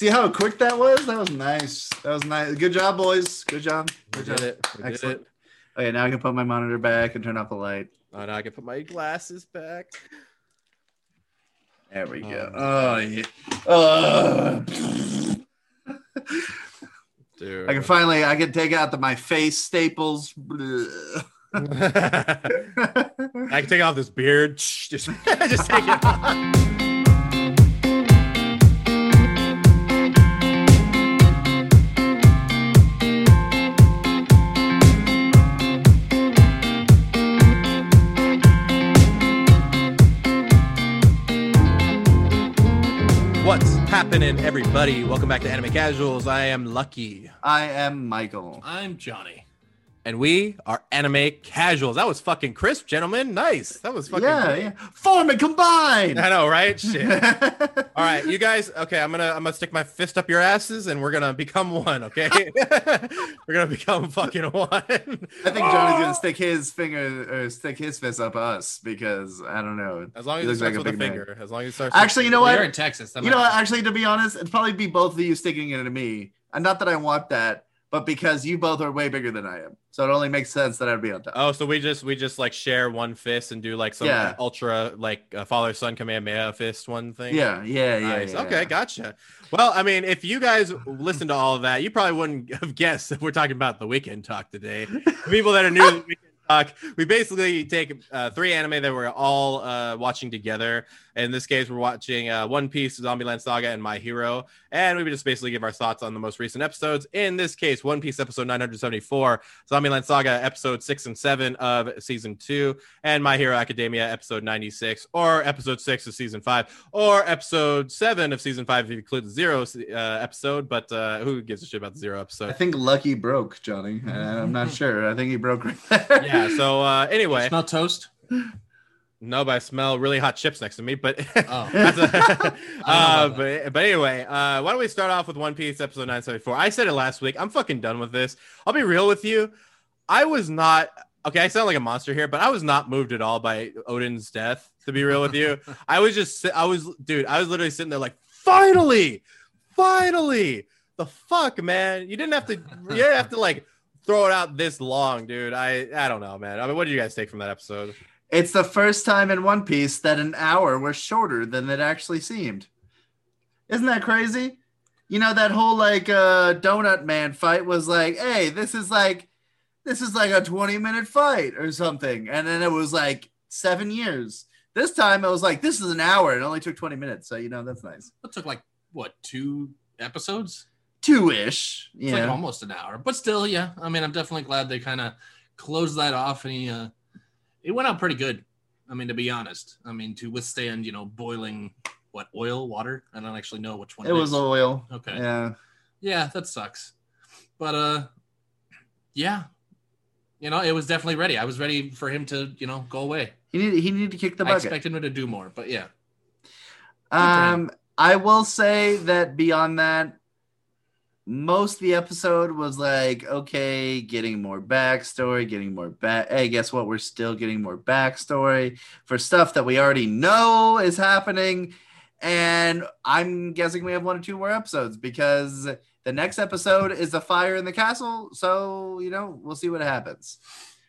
See how quick that was? That was nice. That was nice. Good job, boys. Good job. Good job. it. We Excellent. it. Okay, now I can put my monitor back and turn off the light. Oh, now I can put my glasses back. There we go. Um, Oh yeah. Oh. Dude. I can finally. I can take out the my face staples. I can take off this beard. Just, just take it. happening, everybody? Welcome back to Anime Casuals. I am Lucky, I am Michael. I'm Johnny. And we are Anime Casuals. That was fucking crisp, gentlemen. Nice. That was fucking yeah, great. yeah. Form and combine. I know, right? Shit. All right, you guys. Okay, I'm gonna I'm gonna stick my fist up your asses, and we're gonna become one. Okay, we're gonna become fucking one. I think Johnny's gonna stick his finger or stick his fist up us because I don't know. As long as He he looks starts like a with a big man. As long as he starts. Actually, you know what? You're in Texas. that You know what? Actually, to be honest, it'd probably be both of you sticking it to me. And not that I want that, but because you both are way bigger than I am, so it only makes sense that I'd be on top. Oh, so we just we just like share one fist and do like some Yeah. ultra like uh, father son command Kamehameha fist one thing. yeah, yeah, yeah. Nice. yeah, okay, yeah. gotcha. Well, I mean, if you guys listen to all of that, you probably wouldn't have guessed that we're talking about the weekend talk today. People that are new to the weekend talk, we basically take uh, three anime that we're all uh, watching together. In this case, we're watching uh, One Piece, Zombieland Saga, and My Hero, and we would just basically give our thoughts on the most recent episodes. In this case, One Piece episode 974, Zombieland Saga episode six and seven of season two, and My Hero Academia episode 96, or episode six of season five, or episode seven of season five if you include the zero uh, episode. But uh, who gives a shit about the zero episode? I think Lucky broke, Johnny. Uh, I'm not sure. I think he broke right there. Yeah. So uh, anyway, Smell toast? No, but I smell really hot chips next to me. But Oh. A- uh, but, but anyway, uh, why don't we start off with One Piece episode 974? I said it last week. I'm fucking done with this. I'll be real with you. I was not okay. I sound like a monster here, but I was not moved at all by Oden's death. To be real with you, I was just, I was, dude, I was literally sitting there like, finally, finally, the fuck, man. You didn't have to, you didn't have to like throw it out this long, dude. I, I don't know, man. I mean, what did you guys take from that episode? It's the first time in One Piece that an hour was shorter than it actually seemed. Isn't that crazy? You know that whole like uh donut man fight was like, "Hey, this is like this is like a 20 minute fight or something." And then it was like 7 years. This time it was like this is an hour. It only took 20 minutes. So, you know, that's nice. It took like, what, two episodes? Two-ish. It's like Yeah. almost an hour. But still, yeah. I mean, I'm definitely glad they kind of closed that off and he, uh, it went out pretty good. I mean, to be honest. I mean, to withstand, you know, boiling, what, oil, water? I don't actually know which one it was is. oil. Okay. Yeah. Yeah, that sucks. But uh yeah. You know, it was definitely ready. I was ready for him to, you know, go away. He needed he needed to kick the bucket. I expected him to do more, but yeah. Um, I will say that beyond that, most of the episode was like, okay, getting more backstory, getting more back. Hey, guess what? We're still getting more backstory for stuff that we already know is happening. And I'm guessing we have one or two more episodes because the next episode is the fire in the castle. So, you know, we'll see what happens.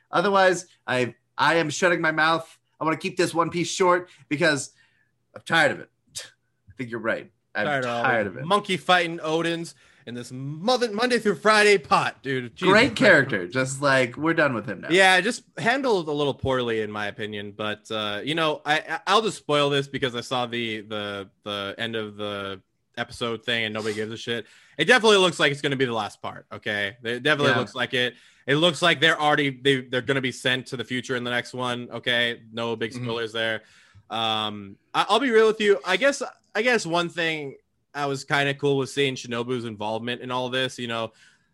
Otherwise, I I am shutting my mouth. I want to keep this one piece short because I'm tired of it. I think you're right. I'm Tired, tired, of, of it. Monkey fighting Oden's in this mother Monday through Friday pot, dude. Jesus Great character. Just like we're done with him now. Yeah, just handled a little poorly in my opinion, but uh, you know, I I'll just spoil this because I saw the the the end of the episode thing and nobody gives a shit. It definitely looks like it's going to be the last part. Okay, it definitely Yeah. looks like it. It looks like they're already they they're going to be sent to the future in the next one. Okay, no big Mhm. spoilers there. Um, I, I'll be real with you. I guess I guess one thing I was kind of cool with seeing Shinobu's involvement in all this. You know,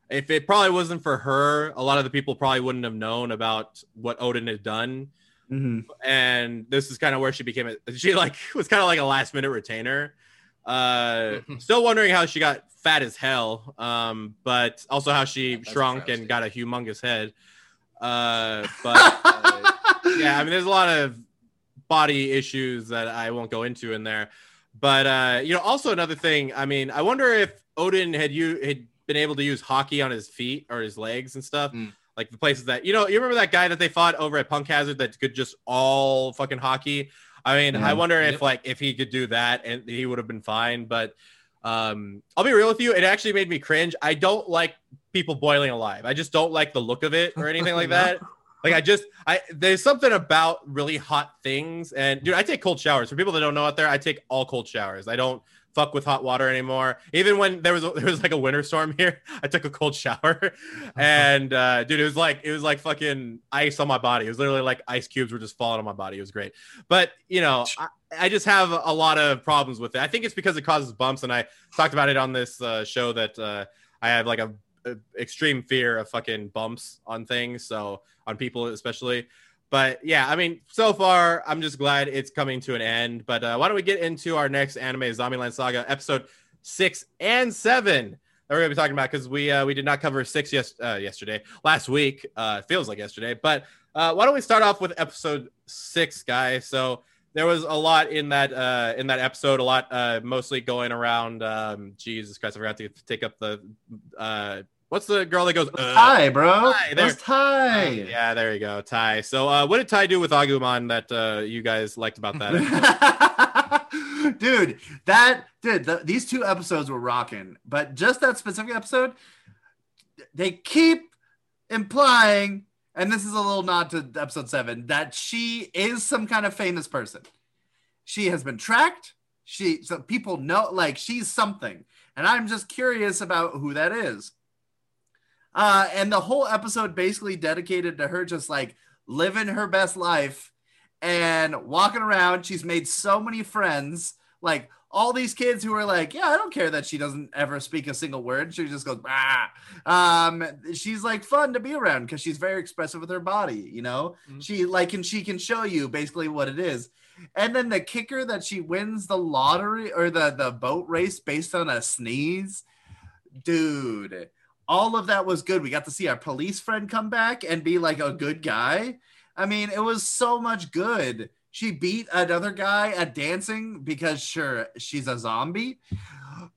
if it probably wasn't for her, a lot of the people probably wouldn't have known about what Oden had done. Mhm. And this is kind of where she became a she like was kind of like a last minute retainer. Uh still wondering how she got fat as hell. Um, but also how she That's shrunk and got a humongous head. Uh but uh, yeah, I mean there's a lot of body issues that I won't go into in there. But uh, you know, also another thing. I mean, I wonder if Oden had you had been able to use haki on his feet or his legs and stuff. Mm. Like the places that you know, you remember that guy that they fought over at Punk Hazard that could just all fucking haki. I mean, I Yeah. wonder if like if he could do that and he would have been fine. But um, I'll be real with you, it actually made me cringe. I don't like people boiling alive. I just don't like the look of it or anything like that. Like I just I there's something about really hot things and dude I take cold showers. For people that don't know out there, I take all cold showers. I don't fuck with hot water anymore. Even when there was there was like a winter storm here, I took a cold shower and uh dude it was like it was like fucking ice on my body. It was literally like ice cubes were just falling on my body. It was great. But, you know, I, I just have a lot of problems with it. I think it's because it causes bumps and I talked about it on this uh, show that uh I have like a, a extreme fear of fucking bumps on things. So on people especially. But yeah, I mean, so far I'm just glad it's coming to an end. But uh, why don't we get into our next anime, Zombieland Saga, episode six and seven that we're gonna be talking about because we uh, we did not cover six yes uh, yesterday, last week. Uh, feels like yesterday, but uh, why don't we start off with episode six, guys? So there was a lot in that uh, in that episode, a lot uh, mostly going around. Um, Jesus Christ, I forgot to take up the uh, what's the girl that goes uh, Tae, bro. Tae, That's Tae. yeah, there you go, Tae. So, uh, what did Tae do with Agumon that uh, you guys liked about that? dude, that dude, the, these two episodes were rocking, but just that specific episode, they keep implying, and this is a little nod to episode seven, that she is some kind of famous person. She has been tracked. She so people know like she's something, and I'm just curious about who that is. Uh, and the whole episode basically dedicated to her just like living her best life and walking around. She's made so many friends, like all these kids who are like, yeah, I don't care that she doesn't ever speak a single word. She just goes, ah. Um, she's like fun to be around because she's very expressive with her body, you know. Mhm. She like and she can show you basically what it is. And then the kicker that she wins the lottery or the the boat race based on a sneeze, dude. All of that was good. We got to see our police friend come back and be like a good guy. I mean, it was so much good. She beat another guy at dancing because sure, she's a zombie.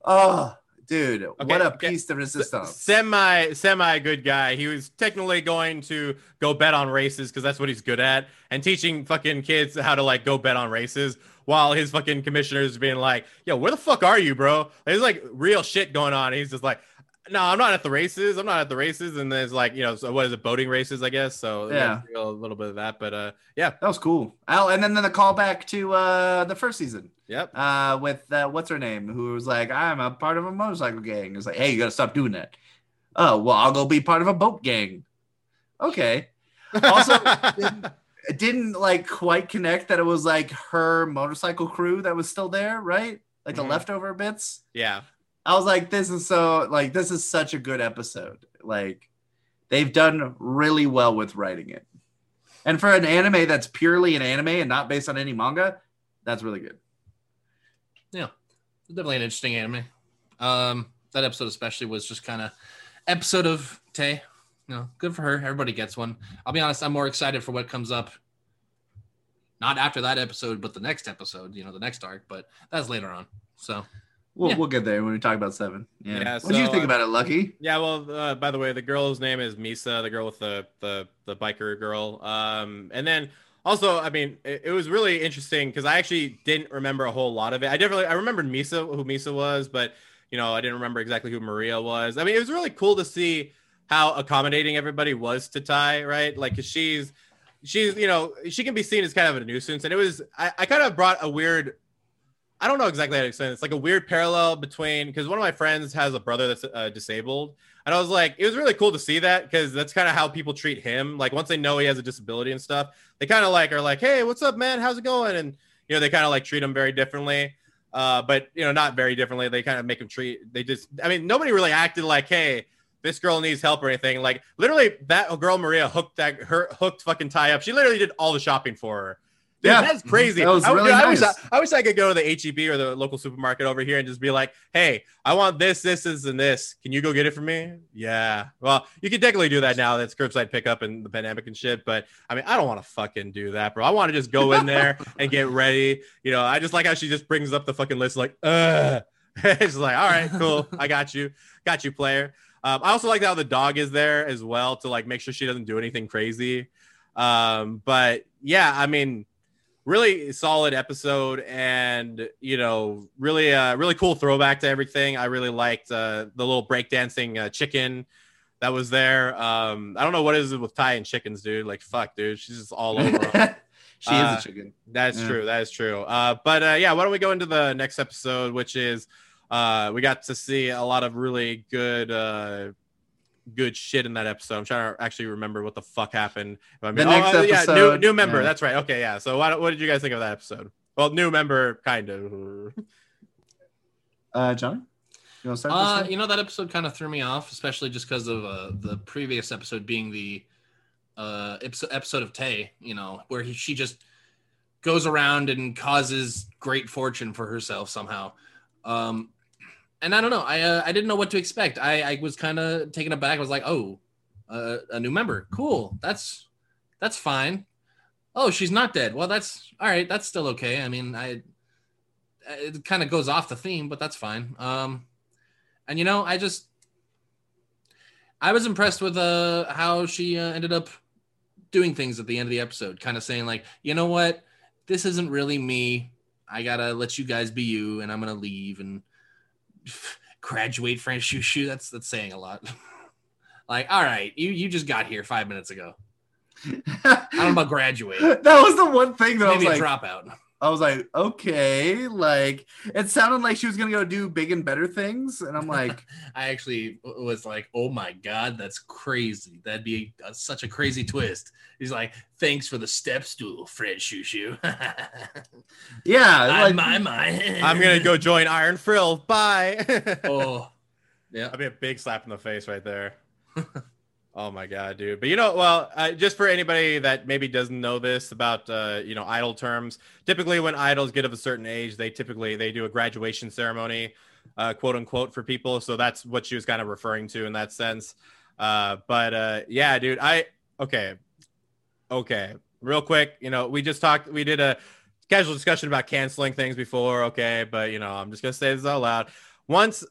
Oh, dude, what a okay. piece to resistance. semi semi good guy. He was technically going to go bet on races because that's what he's good at, and teaching fucking kids how to like go bet on races. While his fucking commissioners being like, "Yo, where the fuck are you, bro?" There's like real shit going on. He's just like, "No, I'm not at the races. I'm not at the races." And there's like, you know, so what is it, boating races? I guess. So Yeah. a little bit of that, but uh, yeah, That was cool. Oh, and then, then the callback to uh the first season. yep. uh, with uh, what's her name, who was like, "I'm a part of a motorcycle gang." It's like, "Hey, you gotta stop doing that." Oh, well, I'll go be part of a boat gang. Okay. Also, It didn't like quite connect that it was like her motorcycle crew that was still there, right? Like the Mhm. leftover bits. yeah. I was like, this is so like this is such a good episode. Like they've done really well with writing it. And for an anime that's purely an anime and not based on any manga, that's really good. Yeah. Definitely an interesting anime. Um, that episode especially was just kind of episode of Tae. You know, good for her. Everybody gets one. I'll be honest, I'm more excited for what comes up. Not after that episode, but the next episode. You know, the next arc. But that's later on. So We'll, Yeah. we'll get there when we talk about seven. Yeah. Yeah, what do you think uh, about it, Lucky? Yeah, well, uh, by the way, the girl's name is Misa, the girl with the the the biker girl. Um, and then also, I mean, it, it was really interesting because I actually didn't remember a whole lot of it. I definitely I remembered Misa, who Misa was, but you know, I didn't remember exactly who Maria was. I mean, it was really cool to see how accommodating everybody was to Tae, right? Like, 'cause she's she's you know she can be seen as kind of a nuisance, and it was I, I kind of brought a weird I don't know exactly how to explain it. It's like a weird parallel between because one of my friends has a brother that's uh, disabled, and I was like, it was really cool to see that because that's kind of how people treat him. Like once they know he has a disability and stuff, they kind of like are like, hey, what's up, man? How's it going? And you know, they kind of like treat him very differently. Uh, but you know, not very differently. They kind of make him treat. They just, I mean, nobody really acted like, hey, this girl needs help or anything. Like literally, that girl Maria hooked that her hooked fucking Tae up. She literally did all the shopping for her. Yeah. that's crazy. That was I, really dude, I wish I. I wish I could go to the HEB or the local supermarket over here and just be like, "Hey, I want this, this, this, and this. Can you go get it for me?" Yeah. Well, you can technically do that now. That's curbside pickup and the pandemic and shit. But I mean, I don't want to fucking do that, bro. I want to just go in there and get ready. You know, I just like how she just brings up the fucking list, like, "Uh." it's like, all right, cool. I got you, got you, player. Um, I also like how the dog is there as well to like make sure she doesn't do anything crazy. Um, but yeah, I mean, really solid episode and you know really uh really cool throwback to everything. I really liked uh the little breakdancing uh, chicken that was there. Um i don't know what is it with Tae and chickens dude. Like fuck dude. She's just all over she Uh, is a chicken. that's Yeah. true. That is true. Uh but uh yeah why don't we go into the next episode which is uh we got to see a lot of really good uh good shit in that episode. I'm trying to actually remember what the fuck happened. I mean, The next yeah, new episode, new member. yeah. That's right. Okay, yeah. So why, what did you guys think of that episode? Well, new member, kind of. Uh, Johnny, you want to start? Uh, you know that episode kind of threw me off, especially just because of uh, the previous episode being the uh, episode episode of Tae. You know, where he, she just goes around and causes great fortune for herself somehow. Um, and I don't know. I uh, I didn't know what to expect. I, I was kind of taken aback. I was like, oh, uh, a new member, cool. That's that's fine. Oh, she's not dead. Well, that's all right. That's still okay. I mean, I it kind of goes off the theme, but that's fine. Um, and you know, I just I was impressed with uh how she uh, ended up doing things at the end of the episode, kind of saying like, you know what, this isn't really me. I gotta let you guys be you, and I'm gonna leave and graduate French shoo That's that's saying a lot. like, all right, you you just got here five minutes ago. I don't know about graduate. that was the one thing that I was a like, dropout. I was like, okay, like it sounded like she was gonna go do big and better things, and I'm like, I actually was like, "Oh my god, that's crazy! That'd be a, such a crazy twist." He's like, "Thanks for the step stool, Franchouchou." yeah, like, my my. I'm gonna go join Iron Frill. Bye. Oh, yeah. That'd be a big slap in the face right there. Oh my god, dude! But you know, well, uh, just for anybody that maybe doesn't know this about uh, you know idol terms, typically when idols get of a certain age, they typically they do a graduation ceremony, uh, quote unquote, for people. So that's what she was kind of referring to in that sense. Uh, but uh, yeah, dude, I okay, okay, real quick. You know, we just talked. We did a casual discussion about canceling things before. Okay, but you know, I'm just gonna say this out loud. Once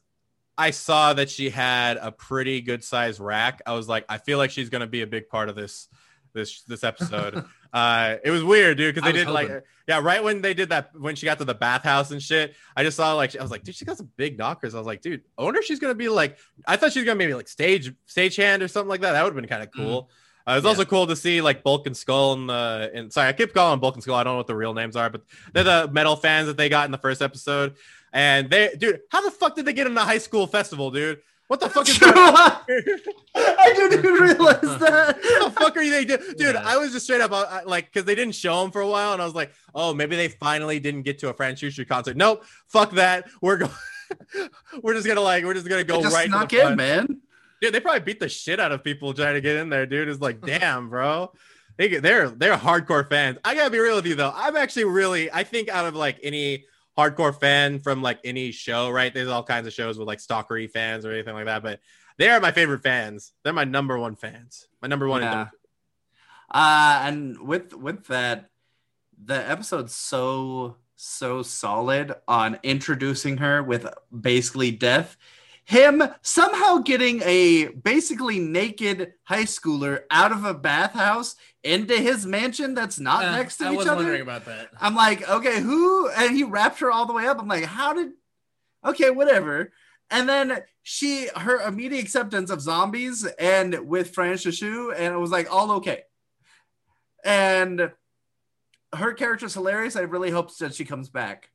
I saw that she had a pretty good sized rack. I was like, I feel like she's gonna be a big part of this this this episode. uh it was weird, dude, because they did like yeah, right when they did that when she got to the bathhouse and shit, I just saw like I was like, dude, she got some big knockers. I was like, dude, I wonder if she's gonna be like I thought she was gonna maybe like stage stage hand or something like that. That would have been kind of cool. Uh, it was Yeah. also cool to see like Bulk and Skull and the and sorry, I keep calling Bulk and Skull. I don't know what the real names are, but they're the metal fans that they got in the first episode. And they, dude, how the fuck did they get in a high school festival, dude? What the fuck is going on? I didn't even realize that. what the fuck are they doing, dude? Yeah. I was just straight up uh, I- like, because they didn't show them for a while, and I was like, oh, maybe they finally didn't get to a Franchouchou concert. Nope, fuck that. We're going. we're just gonna like, we're just gonna go It just right to snuck in, front. man. Dude, they probably beat the shit out of people trying to get in there, dude. It's like, damn, bro. They they're they're hardcore fans. I gotta be real with you though. I'm actually really I think out of like any hardcore fan from like any show, right? There's all kinds of shows with like stalkery fans or anything like that, but they are my favorite fans. They're my number one fans. My number one. Yeah. number- Uh, and with with that, the episode's so so solid on introducing her with basically death. Him somehow getting a basically naked high schooler out of a bathhouse into his mansion that's not Uh, next to I each was other. wondering about that. I'm like, okay, who? And he wrapped her all the way up. I'm like, how did? Okay, whatever. And then she, her immediate acceptance of zombies and with Franchouchou, and it was like all okay. And her character's hilarious. I really hope that she comes back.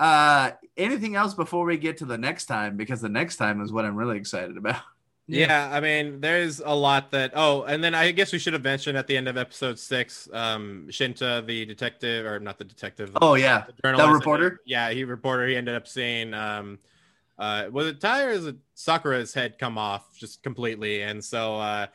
Uh, anything else before we get to the next time? Because the next time is what I'm really excited about. Yeah, I mean, there's a lot that. Oh, and then I guess we should have mentioned at the end of episode six, um, Shinta, the detective, or not the detective. Oh yeah, the journalist. reporter? Yeah, he reporter. He ended up seeing um, uh, was it Tae or is it Sakura's head come off just completely? And so, uh,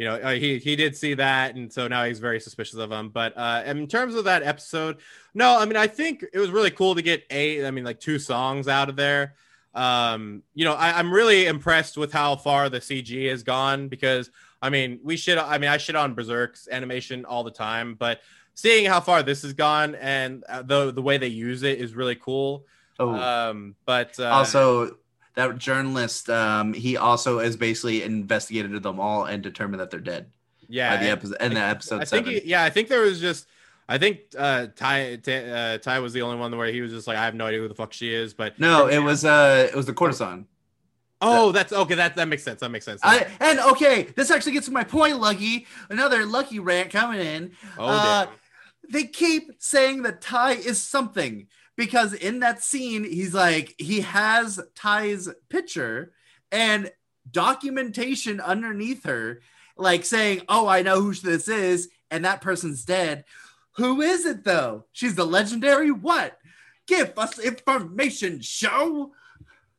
you know uh, he he did see that, and so now he's very suspicious of him. But uh, in terms of that episode, no, I mean I think it was really cool to get a, I mean like two songs out of there. Um, you know, I, I'm really impressed with how far the CG has gone because I mean we should I mean I shit on Berserk's animation all the time, but seeing how far this has gone and uh, the the way they use it is really cool. Oh, Um, but uh, also that journalist, um, he also has basically investigated them all and determined that they're dead. yeah, the and- episode, and the episode I think seven. he- yeah, I think there was just I think uh Tae Tae, uh, Tae was the only one where he was just like I have no idea who the fuck she is, but no, it was uh, it was the courtesan. oh that's okay that that makes sense that makes sense. I and okay, this actually gets to my point, Lucky. Another Lucky rant coming in. oh uh. They keep saying that Tae is something because in that scene, he's like he has Tae's picture and documentation underneath her, like saying, "Oh, I know who this is," and that person's dead. Who is it though? She's the legendary what? Give us information, show.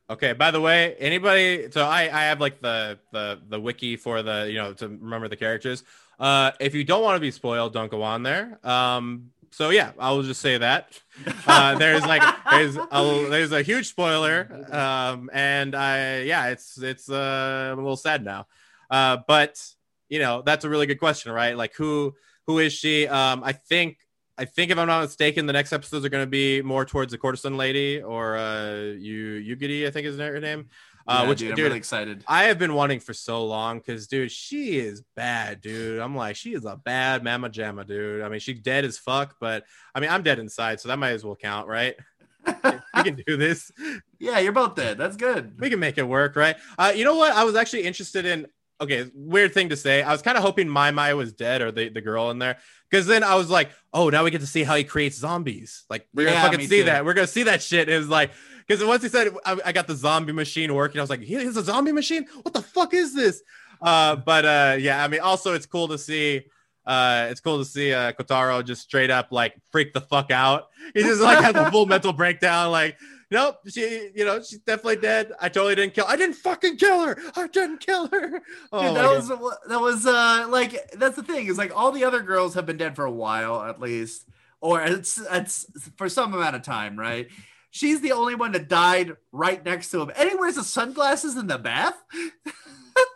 Okay, by the way, anybody so I I have like the the the wiki for the you know to remember the characters. Uh if you don't want to be spoiled, don't go on there. Um so yeah, I will just say that. Uh there's like there's a there's a huge spoiler. Um and I yeah, it's it's uh I'm a little sad now. Uh but you know, that's a really good question, right? Like who who is she? Um I think I think if I'm not mistaken, the next episodes are going to be more towards the courtesan lady or uh, you Yugiri, I think is her name. Uh, Yeah, which dude, dude, I'm really excited. I have been wanting for so long because dude, she is bad, dude. I'm like, she is a bad mama jamma, dude. I mean, she's dead as fuck, but I mean, I'm dead inside, so that might as well count, right? we can do this. yeah, you're both dead. That's good. We can make it work, right? Uh, you know what? I was actually interested in. Okay, weird thing to say. I was kind of hoping Mai Mai was dead or the, the girl in there. Because then I was like, oh, now we get to see how he creates zombies. Like, we're Yeah, gonna fucking see too. that. We're gonna see that shit. It was like, because once he said, I, I got the zombie machine working, I was like, he has a zombie machine? What the fuck is this? Uh, but uh, yeah, I mean, also, it's cool to see. Uh, it's cool to see uh, Kotaro just straight up like freak the fuck out. He just like has a full mental breakdown. Like, nope, she, you know, she's definitely dead. I totally didn't kill. I didn't fucking kill her. I didn't kill her. Oh, Dude, that God. was that was uh like that's the thing is like all the other girls have been dead for a while at least or it's it's for some amount of time right she's the only one that died right next to him and he wears the sunglasses in the bath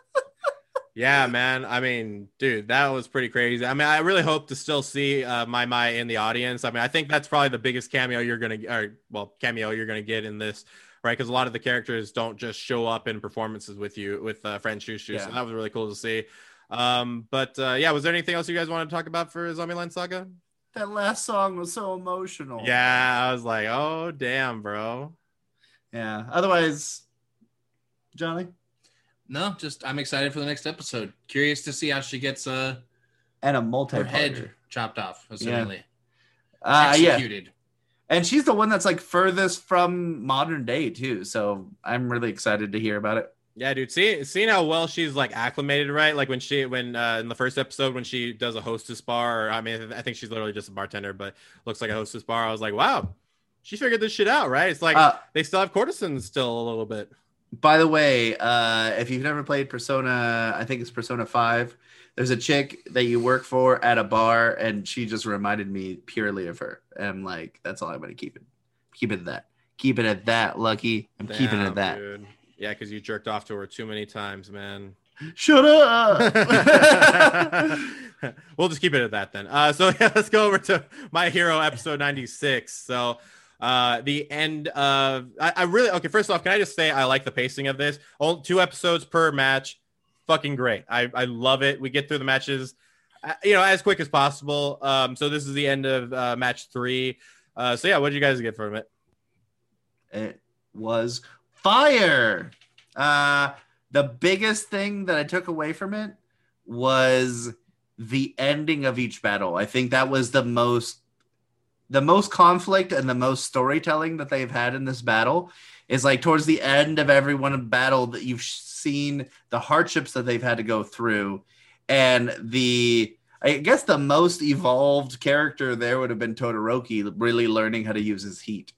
Yeah, man. I mean, dude, that was pretty crazy. I mean, I really hope to still see uh, Mai Mai in the audience. I mean, I think that's probably the biggest cameo you're gonna, or well, cameo you're gonna get in this, right? Because a lot of the characters don't just show up in performances with you with uh, Franchouchou. So that was really cool to see. Um, but uh, yeah, was there anything else you guys wanted to talk about for Zombieland Saga? that last song was so emotional Yeah, I was like, oh damn, bro. yeah otherwise johnny No, just I'm excited for the next episode. Curious to see how she gets uh and a her multi head chopped off, assumingly. uh yeah Executed. and she's the one that's like furthest from modern day too so i'm really excited to hear about it Yeah, dude. See, seeing how well she's like acclimated, right? Like when she, when uh, in the first episode when she does a hostess bar, or I mean, I think she's literally just a bartender, but looks like a hostess bar. I was like, wow, she figured this shit out, right? It's like uh, they still have courtesans still a little bit. By the way, uh, if you've never played Persona, I think it's Persona 5, there's a chick that you work for at a bar, and she just reminded me purely of her. And I'm like, that's all I'm going to keep it. Keep it at that. Keep it at that, Lucky. I'm keeping it at that. dude. Yeah, because you jerked off to her too many times, man. Shut up. we'll just keep it at that then. Uh, so yeah, let's go over to My Hero episode 96. So uh, the end of I, I really okay. First off, can I just say I like the pacing of this? All, two episodes per match, fucking great. I I love it. We get through the matches, uh, you know, as quick as possible. Um, so this is the end of uh, match three. Uh, so yeah, what did you guys get from it? it was fire. Uh, the biggest thing that I took away from it was the ending of each battle. I think that was the most the most conflict and the most storytelling that they've had in this battle is like towards the end of every one battle that you've seen the hardships that they've had to go through and the I guess the most evolved character there would have been Todoroki really learning how to use his heat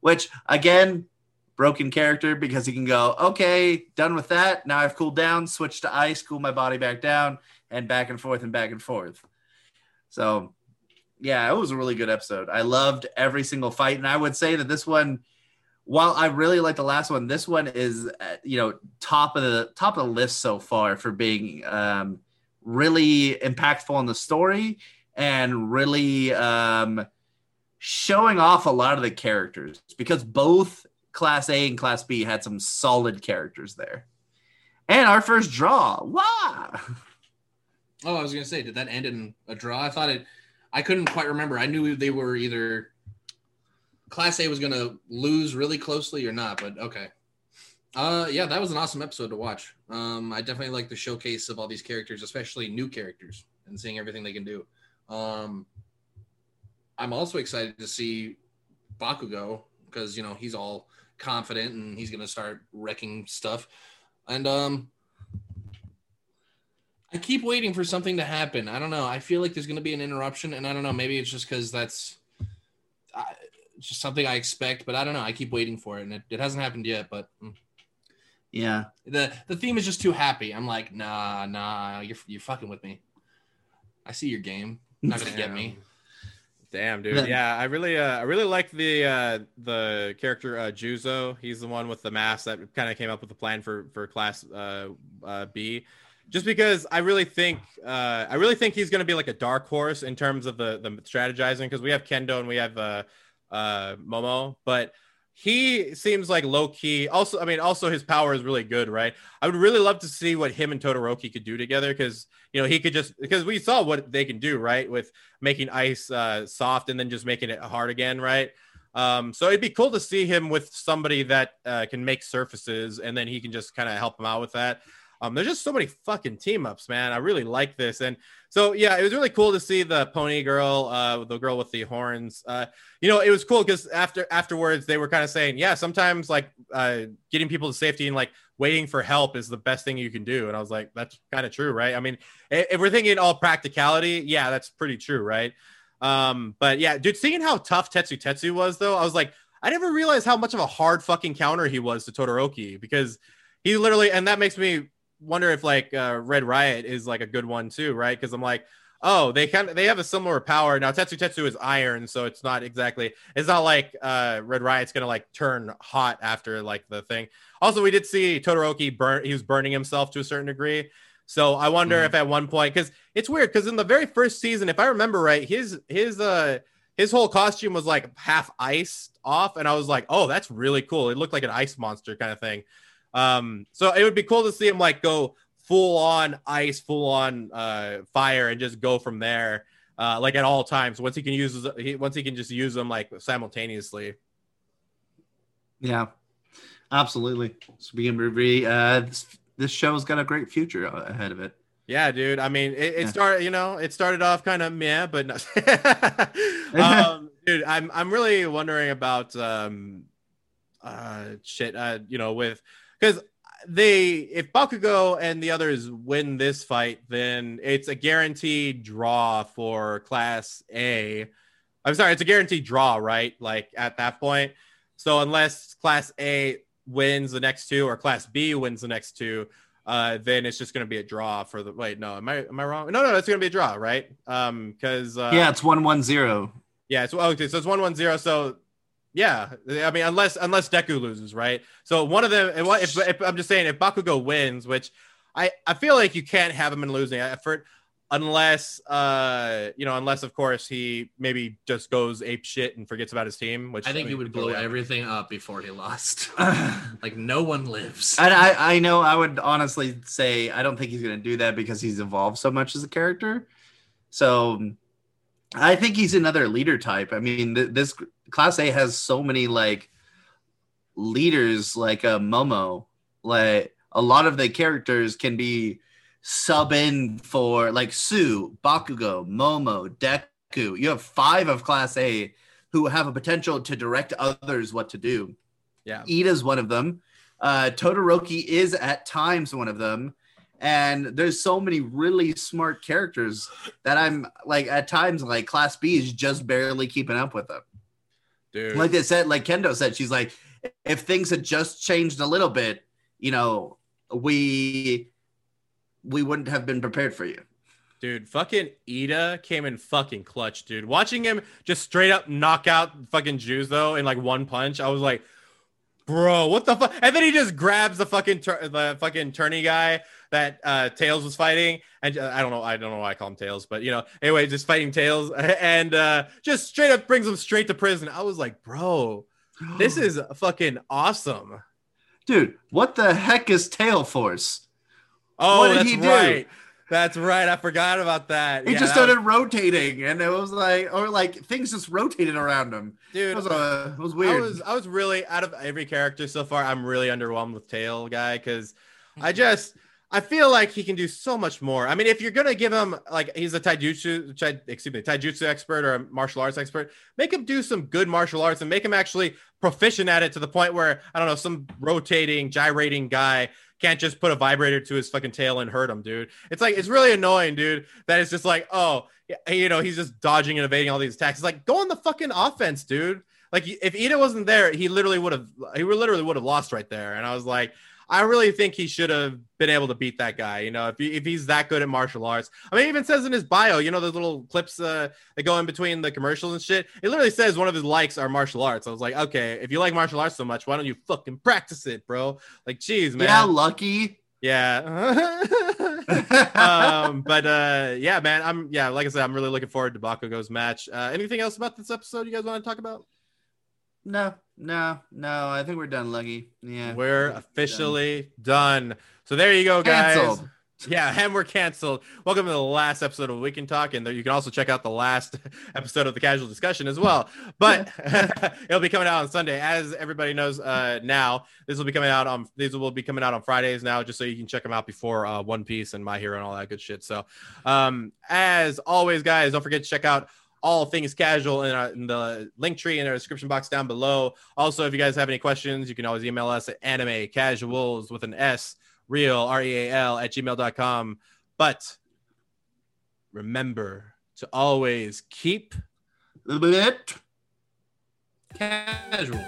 which again broken character because he can go, okay, done with that. Now I've cooled down, switch to ice, cool my body back down, and back and forth and back and forth. So, yeah, it was a really good episode. I loved every single fight, and I would say that this one, while I really like the last one, this one is uh, you know top of the top of the list so far for being um, really impactful in the story and really um, showing off a lot of the characters because both Class A and Class B had some solid characters there. And our first draw. Wow. Oh, I was gonna say, did that end in a draw? I thought it. I couldn't quite remember. I knew they were either Class A was gonna lose really closely or not, but okay. Uh, yeah, that was an awesome episode to watch. Um, I definitely like the showcase of all these characters, especially new characters, and seeing everything they can do. Um, I'm also excited to see Bakugo because you know he's all confident and he's gonna start wrecking stuff. And um, I keep waiting for something to happen. I don't know. I feel like there's gonna be an interruption, and I don't know. Maybe it's just because that's I, just something I expect, but I don't know. I keep waiting for it, and it, it hasn't happened yet. But mm. yeah, the the theme is just too happy. I'm like, nah, nah, you're you're fucking with me. I see your game. Not gonna get me. Damn, dude. Yeah, I really, uh, I really like the uh, the character uh, Juzo. He's the one with the mask that kind of came up with the plan for for Class uh, uh, B. Just because I really think, uh, I really think he's going to be like a dark horse in terms of the the strategizing. Because we have Kendo and we have uh, uh, Momo, but he seems like low key. Also, I mean, also his power is really good, right? I would really love to see what him and Todoroki could do together because you know he could just because we saw what they can do, right, with making ice uh, soft and then just making it hard again, right? Um, so it'd be cool to see him with somebody that uh, can make surfaces and then he can just kind of help him out with that. Um, there's just so many fucking team ups, man. I really like this. And so, yeah, it was really cool to see the pony girl, uh, the girl with the horns. Uh, you know, it was cool because after afterwards, they were kind of saying, yeah, sometimes like uh, getting people to safety and like waiting for help is the best thing you can do. And I was like, that's kind of true, right? I mean, if we're thinking all practicality, yeah, that's pretty true, right? Um, but yeah, dude, seeing how tough Tetsu Tetsu was, though, I was like, I never realized how much of a hard fucking counter he was to Todoroki because he literally, and that makes me wonder if like uh, Red Riot is like a good one too, right? Because I'm like, oh, they kind of they have a similar power now. Tetsu Tetsu is iron, so it's not exactly it's not like uh, Red Riot's gonna like turn hot after like the thing. Also, we did see Todoroki burn; he was burning himself to a certain degree. So I wonder mm-hmm. if at one point, because it's weird, because in the very first season, if I remember right, his his uh his whole costume was like half iced off, and I was like, oh, that's really cool. It looked like an ice monster kind of thing. Um, so it would be cool to see him like go full on ice, full on uh, fire, and just go from there. Uh, like at all times, once he can use he, once he can just use them like simultaneously. Yeah, absolutely. Speaking of be uh, this, this show's got a great future ahead of it. Yeah, dude. I mean, it, it yeah. started, you know, it started off kind of meh, but no. um, dude, I'm I'm really wondering about um, uh, shit, uh, you know, with because they if Bakugo and the others win this fight, then it's a guaranteed draw for Class A. I'm sorry, it's a guaranteed draw, right? Like at that point. So unless Class A wins the next two or Class B wins the next two, uh, then it's just going to be a draw for the. Wait, no, am I am I wrong? No, no, it's going to be a draw, right? Um, because uh, yeah, it's one one zero. Yeah, it's okay. So it's one one zero. So yeah, I mean, unless unless Deku loses, right? So one of them. If, if, I'm just saying, if Bakugo wins, which I I feel like you can't have him in losing effort, unless uh you know, unless of course he maybe just goes ape shit and forgets about his team. Which I think I mean, he would blow everything up before he lost. like no one lives. And I I know I would honestly say I don't think he's gonna do that because he's evolved so much as a character. So I think he's another leader type. I mean, th- this class A has so many like leaders, like a uh, Momo. Like a lot of the characters can be sub in for like Sue, Bakugo, Momo, Deku. You have five of class A who have a potential to direct others what to do. Yeah, Iida's one of them. Uh, Todoroki is at times one of them and there's so many really smart characters that I'm like at times like Class B is just barely keeping up with them. Dude. Like they said, like Kendo said, she's like, if things had just changed a little bit, you know, we we wouldn't have been prepared for you. Dude, fucking Iida came in fucking clutch, dude. Watching him just straight up knock out fucking Juzo in like one punch, I was like, bro, what the fuck? And then he just grabs the fucking tur- the fucking tourney guy that uh, Tails was fighting, and uh, I don't know, I don't know why I call him Tails, but you know, anyway, just fighting Tails, and uh, just straight up brings him straight to prison. I was like, bro, this is fucking awesome, dude. What the heck is Tail Force? Oh, what did that's he do? right. That's right. I forgot about that. He yeah, just started was... rotating, and it was like, or like things just rotated around him. Dude, it was, uh, it was weird. I was, I was really out of every character so far. I'm really underwhelmed with Tail guy because I just I feel like he can do so much more. I mean, if you're gonna give him like he's a taijutsu, excuse me, taijutsu expert or a martial arts expert, make him do some good martial arts and make him actually proficient at it to the point where I don't know some rotating, gyrating guy can't just put a vibrator to his fucking tail and hurt him, dude. It's like it's really annoying, dude. That it's just like, oh, you know, he's just dodging and evading all these attacks. It's like go on the fucking offense, dude. Like if Iida wasn't there, he literally would have he literally would have lost right there. And I was like, I really think he should have been able to beat that guy. You know, if, he, if he's that good at martial arts. I mean, even says in his bio, you know, those little clips uh, that go in between the commercials and shit. It literally says one of his likes are martial arts. I was like, okay, if you like martial arts so much, why don't you fucking practice it, bro? Like, geez, man. Yeah, lucky. Yeah. um, but uh, yeah, man, I'm yeah, like I said, I'm really looking forward to Bakugo's match. Uh, anything else about this episode you guys want to talk about? No, no, no. I think we're done, Lucky. Yeah, we're officially done. done. So there you go, guys. Canceled. Yeah, and we're canceled. Welcome to the last episode of Weekend Talk, and you can also check out the last episode of the Casual Discussion as well. But it'll be coming out on Sunday, as everybody knows uh, now. This will be coming out on these will be coming out on Fridays now, just so you can check them out before uh, One Piece and My Hero and all that good shit. So, um, as always, guys, don't forget to check out all things casual in, our, in, the link tree in our description box down below. Also, if you guys have any questions, you can always email us at anime casuals with an S, real, R E A L, at gmail.com. But remember to always keep it casual.